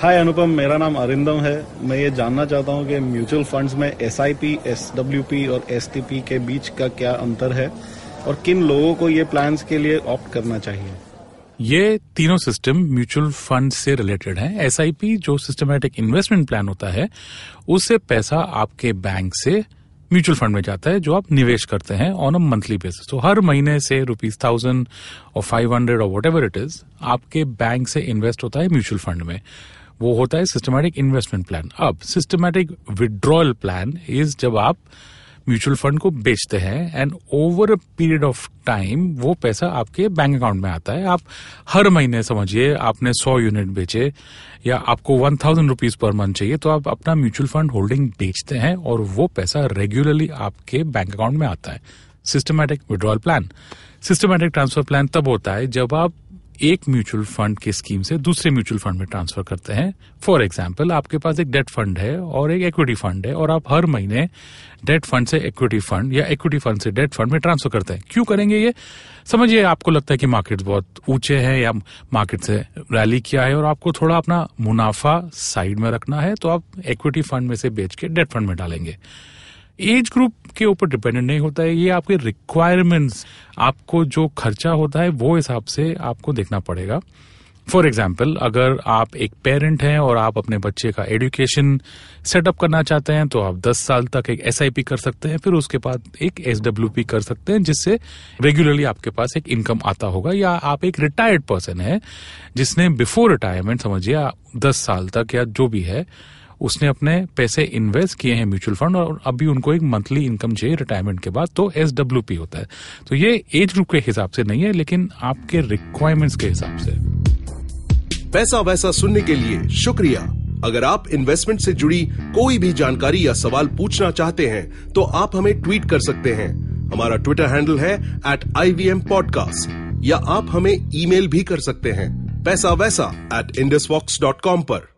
हाय अनुपम, मेरा नाम अरिंदम है। मैं ये जानना चाहता हूँ कि म्यूचुअल फंड्स में एस आई पी और एस टी पी के बीच का क्या अंतर है और किन लोगों को ये प्लान्स के लिए ऑप्ट करना चाहिए? ये तीनों सिस्टम म्यूचुअल फंड से रिलेटेड हैं। एसआईपी जो सिस्टमेटिक इन्वेस्टमेंट प्लान होता है, उससे पैसा आपके बैंक से म्यूचुअल फंड में जाता है, जो आप निवेश करते हैं ऑन अ मंथली बेसिस तो हर महीने से रुपीज़ थाउज़ेंड और फाइव हंड्रेड और वट इट इज़ आपके बैंक से इन्वेस्ट होता है म्यूचुअल फंड में। वो होता है सिस्टमैटिक इन्वेस्टमेंट प्लान अब सिस्टमैटिक विड्रॉल प्लान इज़ जब आप म्यूचुअल फंड को बेचते हैं and over a period of time वो पैसा आपके बैंक अकाउंट में आता है। आप हर महीने समझिए आपने सौ यूनिट बेचे या आपको one thousand rupees per month चाहिए तो आप अपना म्यूचुअल फंड होल्डिंग बेचते हैं और वो पैसा रेगुलरली आपके बैंक अकाउंट में आता है। Systematic withdrawal plan systematic transfer plan तब होता है जब आप एक म्यूचुअल फंड की स्कीम से दूसरे म्यूचुअल फंड में ट्रांसफ़र करते हैं। फॉर एग्ज़ाम्पल आपके पास एक डेट फंड है और एक इक्विटी फंड है और आप हर महीने डेट फंड से इक्विटी फंड या इक्विटी फंड से डेट फंड में ट्रांसफ़र करते हैं। क्यों करेंगे ये? समझिए, आपको लगता है कि मार्केट बहुत ऊँचे हैं या मार्केट से रैली किया है और आपको थोड़ा अपना मुनाफा साइड में रखना है तो आप इक्विटी फंड में से बेच के डेट फंड में डालेंगे। एज ग्रुप के ऊपर डिपेंडेंट नहीं होता है, ये आपके रिक्वायरमेंट्स आपको जो खर्चा होता है, वो हिसाब से आपको देखना पड़ेगा। फॉर एग्ज़ाम्पल अगर आप एक पेरेंट हैं और आप अपने बच्चे का एडुकेशन सेटअप करना चाहते हैं तो आप 10 साल तक एक एसआईपी कर सकते हैं, फिर उसके बाद एक एस कर सकते हैं, जिससे रेगुलरली आपके पास एक इनकम आता होगा। या आप एक रिटायर्ड पर्सन है, जिसने बिफोर रिटायरमेंट समझिए दस साल तक या जो भी है उसने अपने पैसे इन्वेस्ट किए हैं म्यूचुअल फंड और अभी उनको एक मंथली इनकम चाहिए रिटायरमेंट के बाद तो एस होता है। तो ये एज ग्रुप के हिसाब से नहीं है, लेकिन आपके रिक्वायरमेंट्स के हिसाब से। पैसा वैसा सुनने के लिए शुक्रिया। अगर आप इन्वेस्टमेंट से जुड़ी कोई भी जानकारी या सवाल पूछना चाहते हैं तो आप हमें ट्वीट कर सकते हैं। हमारा ट्विटर हैंडल है at I V M podcast या आप हमें ईमेल भी कर सकते हैं। पैसा वैसा एट इंडस डॉट कॉम पर।